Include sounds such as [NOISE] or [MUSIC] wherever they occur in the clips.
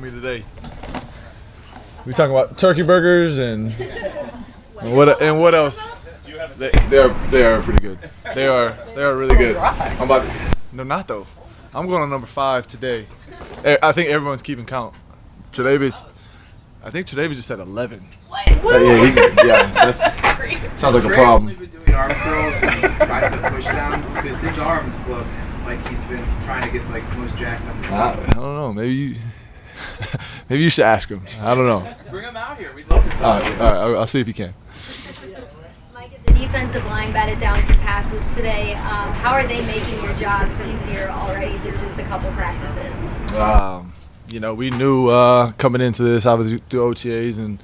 me today. We talking about turkey burgers and and what and what else? They, they are they are pretty good. They are they are really good. I'm about to, no not though. I'm going on number five today. Eh, I think everyone's keeping count. Tre'Davious, I think Tre'Davious just said 11. Uh, yeah, he, yeah, that's sounds like a Trey problem. only been doing arm curls and tricep pushdowns because his arms look like he's been trying to get like most jacked up. I, I don't know. Maybe you [LAUGHS] maybe you should ask him. I don't know. Bring him out here. We'd love to talk. right, all right. I'll, I'll see if he can. Mike, the defensive line batted down some passes today. Um, how are they making your job easier already through just a couple practices? Um, you know, we knew uh, coming into this, obviously through OTAs and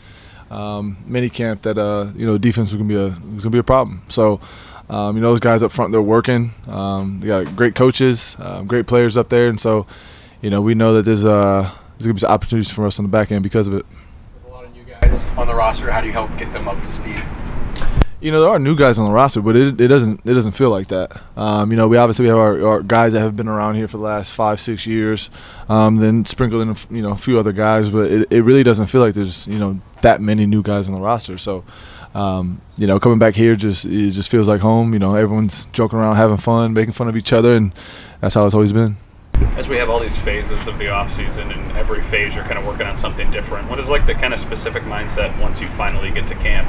um, mini camp, that uh, you know defense was gonna be a was gonna be a problem. So, um, you know, those guys up front, they're working. Um, they got great coaches, uh, great players up there, and so, you know, we know that there's uh, there's gonna be some opportunities for us on the back end because of it. There's a lot of new guys on the roster. How do you help get them up to speed? You know, there are new guys on the roster, but it, it doesn't it doesn't feel like that. Um, you know, we obviously we have our, our guys that have been around here for the last five six years, um, then sprinkled in a, f- you know a few other guys, but it, it really doesn't feel like there's you know that many new guys on the roster. So, um, you know, coming back here just it just feels like home. You know, everyone's joking around, having fun, making fun of each other, and that's how it's always been. As we have all these phases of the off season and every phase you're kind of working on something different what is like the kind of specific mindset once you finally get to camp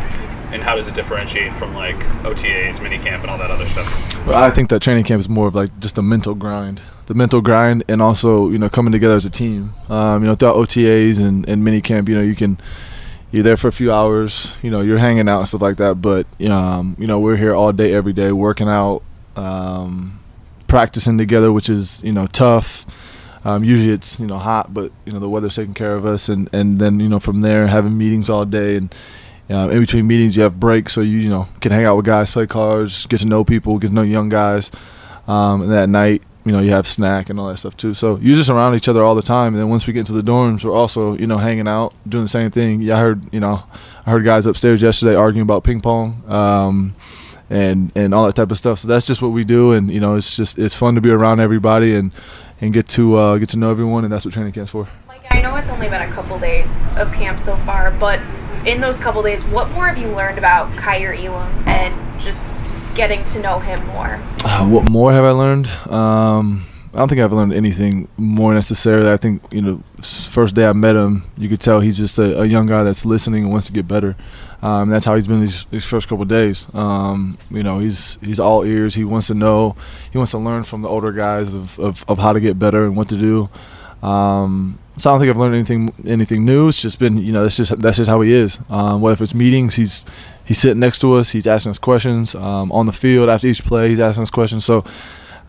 and how does it differentiate from like otas mini camp and all that other stuff Well, I think that training camp is more of like just a mental grind, the mental grind, and also you know coming together as a team. Um, you know, throughout OTAs and, and mini camp, you know, you can you're there for a few hours. You know, you're hanging out and stuff like that. But um, you know, we're here all day, every day, working out, um, practicing together, which is you know tough. Um, usually it's you know hot, but you know the weather's taking care of us, and and then you know from there having meetings all day and. Uh, in between meetings, you have breaks, so you you know can hang out with guys, play cards, get to know people, get to know young guys. Um, and that night, you know, you have snack and all that stuff too. So you're just around each other all the time. And then once we get into the dorms, we're also you know hanging out, doing the same thing. Yeah, I heard you know, I heard guys upstairs yesterday arguing about ping pong. Um, and, and all that type of stuff. So that's just what we do, and you know, it's just it's fun to be around everybody and, and get to uh, get to know everyone, and that's what training camp's for. Like I know it's only been a couple days of camp so far, but in those couple days, what more have you learned about Kaiir Elam and just getting to know him more? Uh, what more have I learned? Um, I don't think I've learned anything more necessarily. I think you know, first day I met him, you could tell he's just a, a young guy that's listening and wants to get better. Um, that's how he's been these, these first couple days. Um, you know, he's he's all ears. He wants to know. He wants to learn from the older guys of, of, of how to get better and what to do. Um, so I don't think I've learned anything anything new. It's just been you know that's just that's just how he is. Um, whether it's meetings, he's he's sitting next to us. He's asking us questions um, on the field after each play. He's asking us questions. So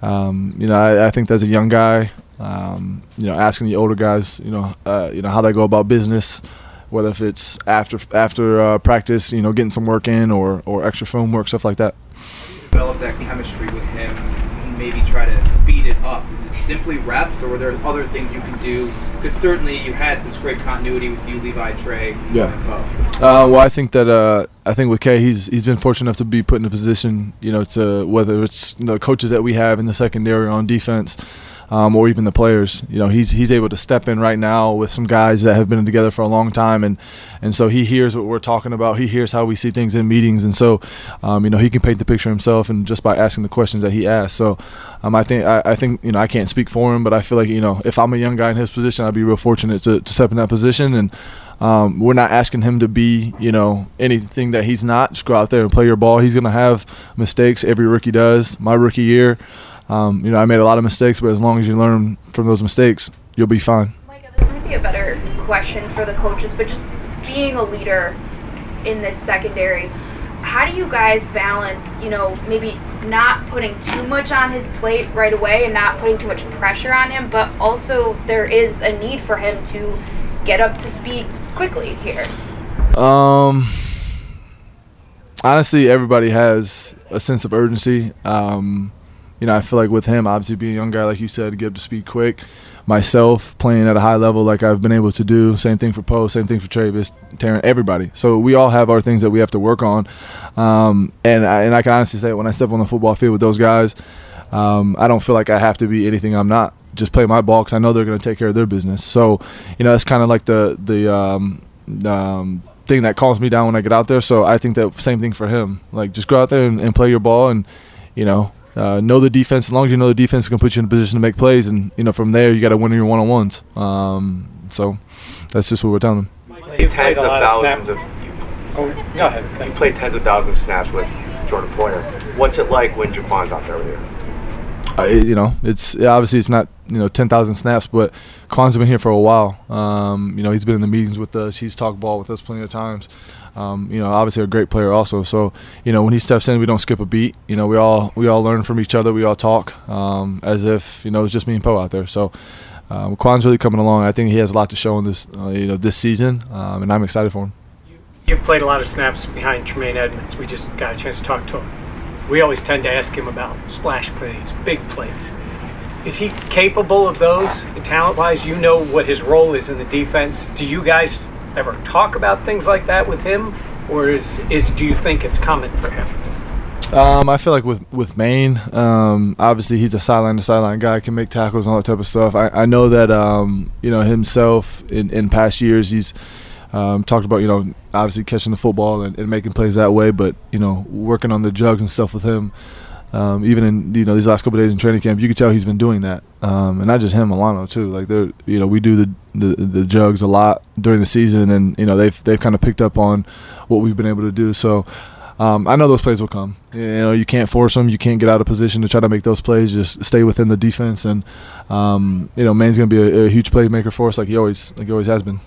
um, you know I, I think as a young guy, um, you know asking the older guys, you know uh, you know how they go about business. Whether if it's after after uh, practice, you know, getting some work in, or, or extra film work, stuff like that. Develop that chemistry with him and maybe try to speed it up. Is it simply reps, or are there other things you can do? Because certainly you had such great continuity with you, Levi, Trey, Yeah. and Uh, well, I think that uh, I think with Kay, he's he's been fortunate enough to be put in a position, you know, to whether it's the coaches that we have in the secondary on defense, um, or even the players. You know, he's he's able to step in right now with some guys that have been together for a long time, and and so he hears what we're talking about. He hears how we see things in meetings, and so um, you know he can paint the picture himself, and just by asking the questions that he asks. So um, I think I, I think you know I can't speak for him, but I feel like you know if I'm a young guy in his position, I'd be real fortunate to, to step in that position and. Um, we're not asking him to be, you know, anything that he's not. Just go out there and play your ball. He's going to have mistakes. Every rookie does. My rookie year, um, you know, I made a lot of mistakes, but as long as you learn from those mistakes, you'll be fine. Micah, this might be a better question for the coaches, but just being a leader in this secondary, how do you guys balance, you know, maybe not putting too much on his plate right away and not putting too much pressure on him, but also there is a need for him to get up to speed quickly here? Um, honestly, everybody has a sense of urgency. Um, you know, I feel like with him, obviously being a young guy, like you said, get up to speed quick. Myself playing at a high level, like I've been able to do. Same thing for Poe. Same thing for Travis, Taron, everybody. So we all have our things that we have to work on. Um, and I, and I can honestly say, when I step on the football field with those guys, um, I don't feel like I have to be anything I'm not just play my ball because I know they're going to take care of their business. So, you know, that's kind of like the the um, um, thing that calms me down when I get out there. So I think that same thing for him. Like just go out there and, and play your ball, and you know, uh, know the defense. As long as you know the defense can put you in a position to make plays, and you know, from there you got to win your one on ones. Um, so that's just what we're telling them. You've tens of thousands of, Oh, go ahead. you played tens of thousands of snaps with Jordan Poyer. What's it like when Jaquan's out there with you? uh, it- you know, it's obviously it's not you know ten thousand snaps, but Kwan's been here for a while. Um, you know, he's been in the meetings with us. He's talked ball with us plenty of times. Um, you know, obviously a great player also. So you know, when he steps in, we don't skip a beat. You know, we all we all learn from each other. We all talk um, as if you know it's just me and Poe out there. So. Um, Kwan's really coming along. I think he has a lot to show in this, uh, you know, this season, um, and I'm excited for him. You've played a lot of snaps behind Tremaine Edmunds. We just got a chance to talk to him. We always tend to ask him about splash plays, big plays. Is he capable of those talent wise? You know what his role is in the defense. Do you guys ever talk about things like that with him? Or is, is do you think it's common for him? Um, I feel like with with Maine, um, obviously he's a sideline to sideline guy, can make tackles and all that type of stuff. I, I know that um, you know himself in, in past years he's um, talked about you know obviously catching the football and, and making plays that way, but you know working on the jugs and stuff with him. Um, even in you know these last couple days in training camp, you could tell he's been doing that, um, and not just him, Milano too. Like they're you know we do the, the the jugs a lot during the season, and you know they've they've kind of picked up on what we've been able to do. So um, I know those plays will come. You know, you can't force them. You can't get out of position to try to make those plays. Just stay within the defense, and um, you know, Main's going to be a, a huge playmaker for us, like he always, like he always has been.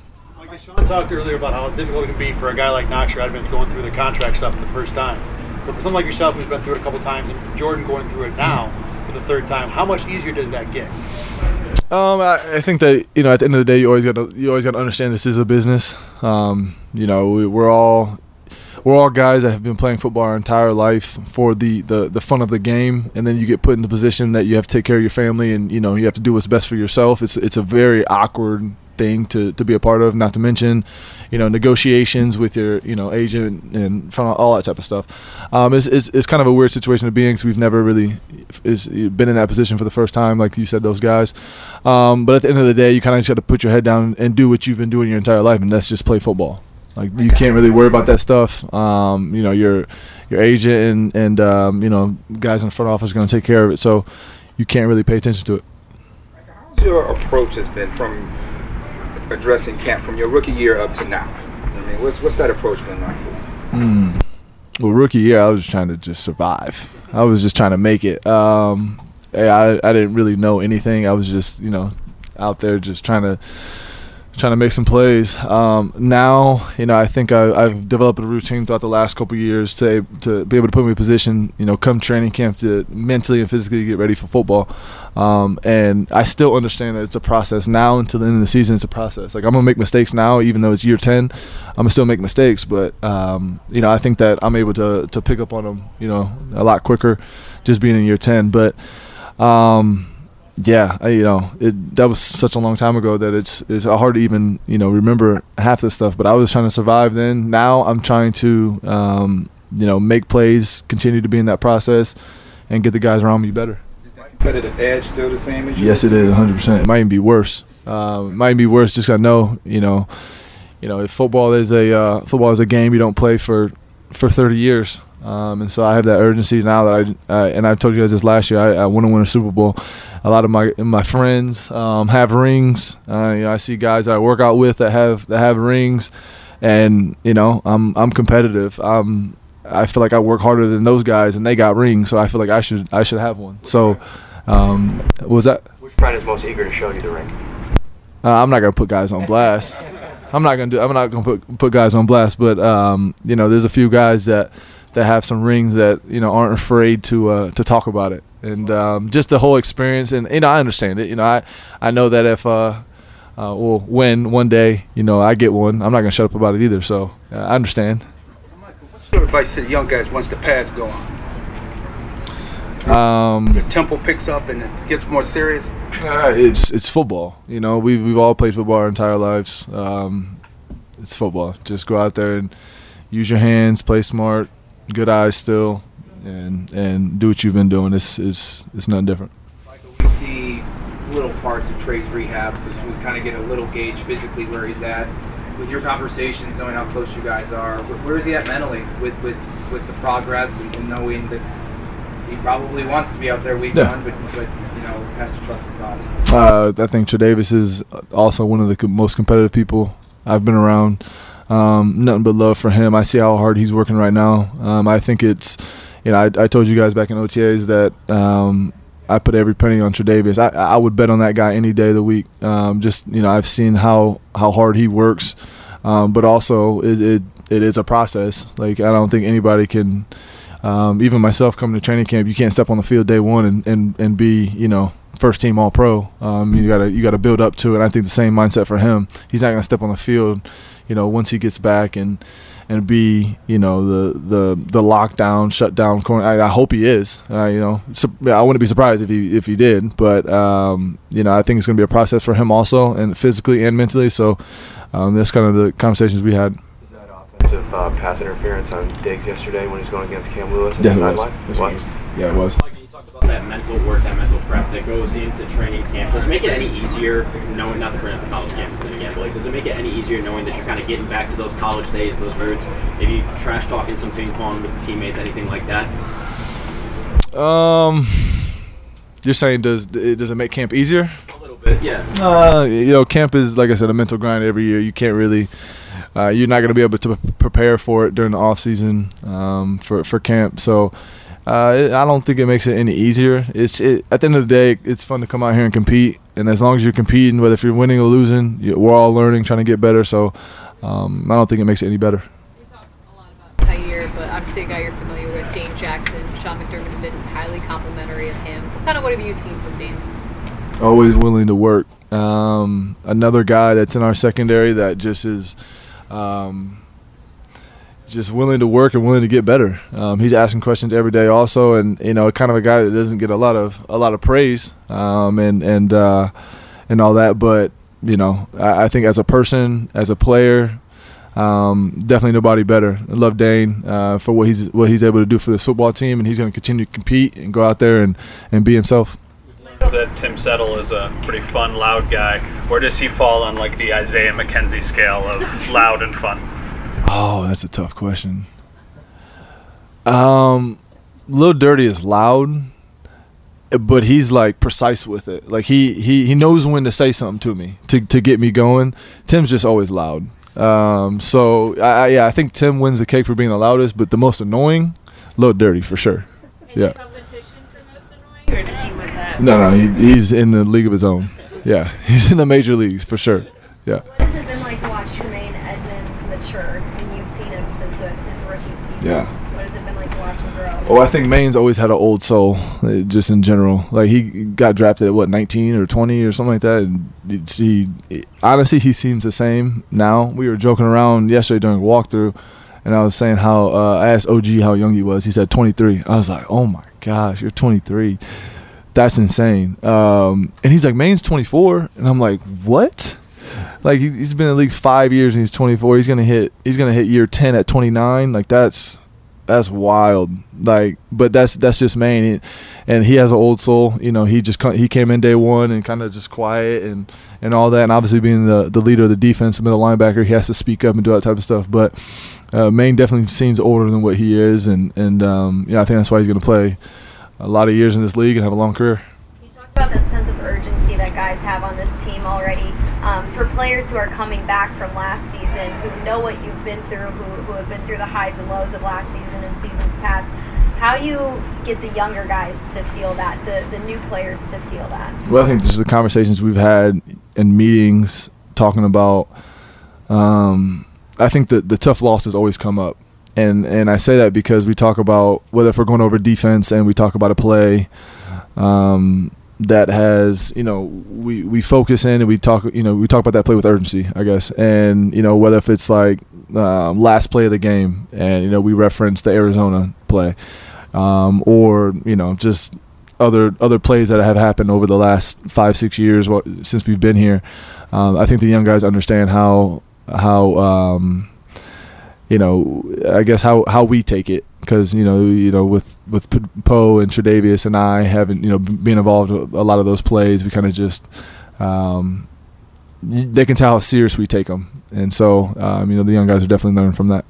Sean talked earlier about how difficult it can be for a guy like Knoxer Edmunds going through the contract stuff for the first time. But for someone like yourself who's been through it a couple times, and Jordan going through it now for the third time, how much easier does that get? Um, I, I think that you know, at the end of the day, you always got to you always got to understand this is a business. Um, you know, we, we're all we're all guys that have been playing football our entire life for the, the, the fun of the game, and then you get put in the position that you have to take care of your family, and you know you have to do what's best for yourself. It's it's a very awkward thing to, to be a part of. Not to mention, you know, negotiations with your you know agent and front all that type of stuff. Um, it's, it's kind of a weird situation to be in because we've never really is, been in that position for the first time, like you said, those guys. Um, but at the end of the day, you kind of just got to put your head down and do what you've been doing your entire life, and that's just play football. Like you can't really worry about that stuff. Um, you know, your your agent and and um, you know guys in the front office are going to take care of it. So you can't really pay attention to it. Your approach has been from addressing camp from your rookie year up to now? I mean, what's what's that approach been like for you? Mm. Well, rookie year, I was trying to just survive. I was just trying to make it. Um, I I didn't really know anything. I was just you know out there just trying to trying to make some plays. Um, now, you know, I think I, have developed a routine throughout the last couple years to to be able to put me in position, you know, come training camp to mentally and physically get ready for football. Um, and I still understand that it's a process. Now until the end of the season, it's a process. Like I'm gonna make mistakes now, even though it's year ten. I'm gonna still make mistakes, but um, you know, I think that I'm able to to pick up on them, you know, a lot quicker, just being in year ten. But um, yeah, I, you know, it that was such a long time ago that it's it's hard to even you know remember half this stuff. But I was trying to survive then. Now I'm trying to um, you know make plays, continue to be in that process, and get the guys around me better. Competitive edge still the same as you? Yes, it is 100. percent It might even be worse. Um, it might even be worse. Just I know you know, you know, if football is a uh, football is a game you don't play for for 30 years. Um, and so I have that urgency now that I uh, and I told you guys this last year. I, I want to win a Super Bowl. A lot of my my friends um, have rings. Uh, you know, I see guys that I work out with that have that have rings, and you know, I'm I'm competitive. Um, I feel like I work harder than those guys, and they got rings, so I feel like I should I should have one. So, um, was that? Which friend is most eager to show you the ring? Uh, I'm not gonna put guys on blast. [LAUGHS] I'm not gonna do. I'm not gonna put put guys on blast. But um, you know, there's a few guys that that have some rings that you know aren't afraid to uh, to talk about it, and um, just the whole experience. And you know, I understand it. You know, I I know that if uh, uh, well, when one day you know I get one, I'm not gonna shut up about it either. So uh, I understand. What's your advice to the young guys once the pads go on? Um, The tempo picks up and it gets more serious. Uh, it's it's football. You know, we've we've all played football our entire lives. Um, it's football. Just go out there and use your hands, play smart, good eyes still, and and do what you've been doing. It's it's it's nothing different. Michael, we see little parts of Trey's rehab, so, we kind of get a little gauge physically where he's at. With your conversations, knowing how close you guys are, wh- where is he at mentally with with, with the progress and, and knowing that he probably wants to be out there week Yeah. one, but but you know has to trust his body. Uh, I think Tre'Davious is also one of the co- most competitive people I've been around. Um, nothing but love for him. I see how hard he's working right now. Um, I think it's, you know, I, I told you guys back in OTAs that um, I put every penny on Tre'Davious. I, I would bet on that guy any day of the week. Um, just you know, I've seen how how hard he works, um, but also it, it it is a process. Like I don't think anybody can. Um, even myself coming to training camp, you can't step on the field day one and, and, and be you know first team all pro. Um, you gotta you gotta build up to it. I think the same mindset for him. He's not gonna step on the field, you know, once he gets back and and be you know the the the lockdown shutdown corner. I, I hope he is. Uh, you know, sup- I wouldn't be surprised if he if he did. But um, you know, I think it's gonna be a process for him also, and physically and mentally. So um, that's kind of the conversations we had. Is that offensive uh, pass interference on Diggs yesterday when he was going against Cam Lewis Yeah, it was. Yes, it was. Yeah, it was. That mental work, that mental prep that goes into training camp. Does it make it any easier knowing, not to bring up the college campus thing again, but like, does it make it any easier knowing that you're kind of getting back to those college days, those roots, maybe trash talking some ping pong with teammates, anything like that? Um, you're saying does it does it make camp easier? A little bit, yeah. Uh, you know, camp is like I said, a mental grind every year. You can't really, uh, you're not going to be able to p- prepare for it during the off season um, for for camp. So. Uh, it, I don't think it makes it any easier. It's it, at the end of the day, it's fun to come out here and compete. And as long as you're competing, whether if you're winning or losing, you, we're all learning, trying to get better. So um, I don't think it makes it any better. We talked a lot about Tyre, but obviously a guy you're familiar with, Dane Jackson, Sean McDermott have been highly complimentary of him. Kind of what have you seen from Dane? always willing to work. Um, another guy that's in our secondary that just is um, just willing to work and willing to get better. Um, he's asking questions every day, also, and you know, kind of a guy that doesn't get a lot of a lot of praise um, and and uh, and all that. But you know, I, I think as a person, as a player. Um, definitely nobody better. I love Dane uh, for what he's what he's able to do for this football team, and he's going to continue to compete and go out there and, and be himself. that Tim Settle is a pretty fun, loud guy. Where does he fall on like the Isaiah McKenzie scale of loud and fun? Oh, that's a tough question. Um, Lil Dirty is loud, but he's like precise with it. Like he he he knows when to say something to me to to get me going. Tim's just always loud. Um, so I, I yeah, I think Tim wins the cake for being the loudest, but the most annoying, Lil Dirty for sure. Yeah. Or does he win that? No, no, he, he's in the league of his own. Yeah, [LAUGHS] he's in the major leagues for sure. Yeah. What has it been like to watch Tremaine Edmunds mature? I mean, you've seen him since uh, his rookie season. Yeah. What has it been like to watch him grow? Oh, I think Maine's always had an old soul, uh, just in general. Like he got drafted at what, 19 or 20 or something like that. And he, honestly, he seems the same now. We were joking around yesterday during walkthrough, and I was saying how uh, I asked OG how young he was. He said 23. I was like, oh my gosh, you're 23. That's insane. Um, and he's like, Maine's 24, and I'm like, what? Like he, he's been in the league five years and he's 24. He's gonna hit. He's gonna hit year 10 at 29. Like that's that's wild. Like, but that's that's just Maine, He- and he has an old soul. You know, he just he came in day one and kind of just quiet and and all that. And obviously, being the the leader of the defense, middle linebacker, he has to speak up and do that type of stuff. But uh, Maine definitely seems older than what he is, and and um, you know, I think that's why he's to play a lot of years in this league and have a long career. He talked about that sense of urgency that guys have on this team already. Um, for players who are coming back from last season, who know what you've been through, who, who have been through the highs and lows of last season and seasons past, how do you get the younger guys to feel that, the, the new players to feel that? Well, I think just the conversations we've had in meetings talking about. Um, I think that the tough losses always come up, and and I say that because we talk about whether if we're going over defense and we talk about a play um, that has you know we we focus in and we talk you know we talk about that play with urgency, I guess, and you know whether if it's like um, last play of the game and you know we reference the Arizona play, um, or you know just other other plays that have happened over the last five six years what, since we've been here. Um, I think the young guys understand how how um, you know I guess how, how we take it because you know you know with with Poe and Tre'Davious and I having you know being involved with a lot of those plays we kind of just um, they can tell how serious we take them. And so, um, you know, the young guys are definitely learning from that.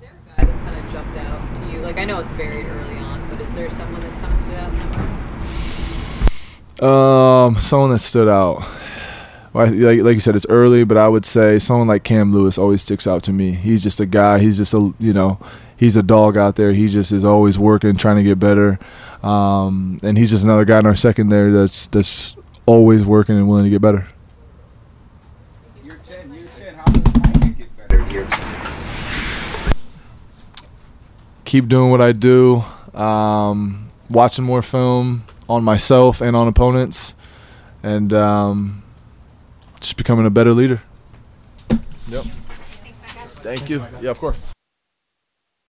guy that's kind of jumped out to you? Like I know it's very early on, but is there someone that's kind of stood out? in? Um, someone that stood out. Well, like, like you said, it's early, but I would say someone like Cam Lewis always sticks out to me. He's just a guy. He's just a you know, he's a dog out there. He just is always working, trying to get better. Um, and he's just another guy in our secondary that's that's always working and willing to get better. Year 10, year 10, how does Mike get better year 10? Keep doing what I do. Um, watching more film on myself and on opponents, and um, just becoming a better leader. Yep. Thank you. Yeah, of course.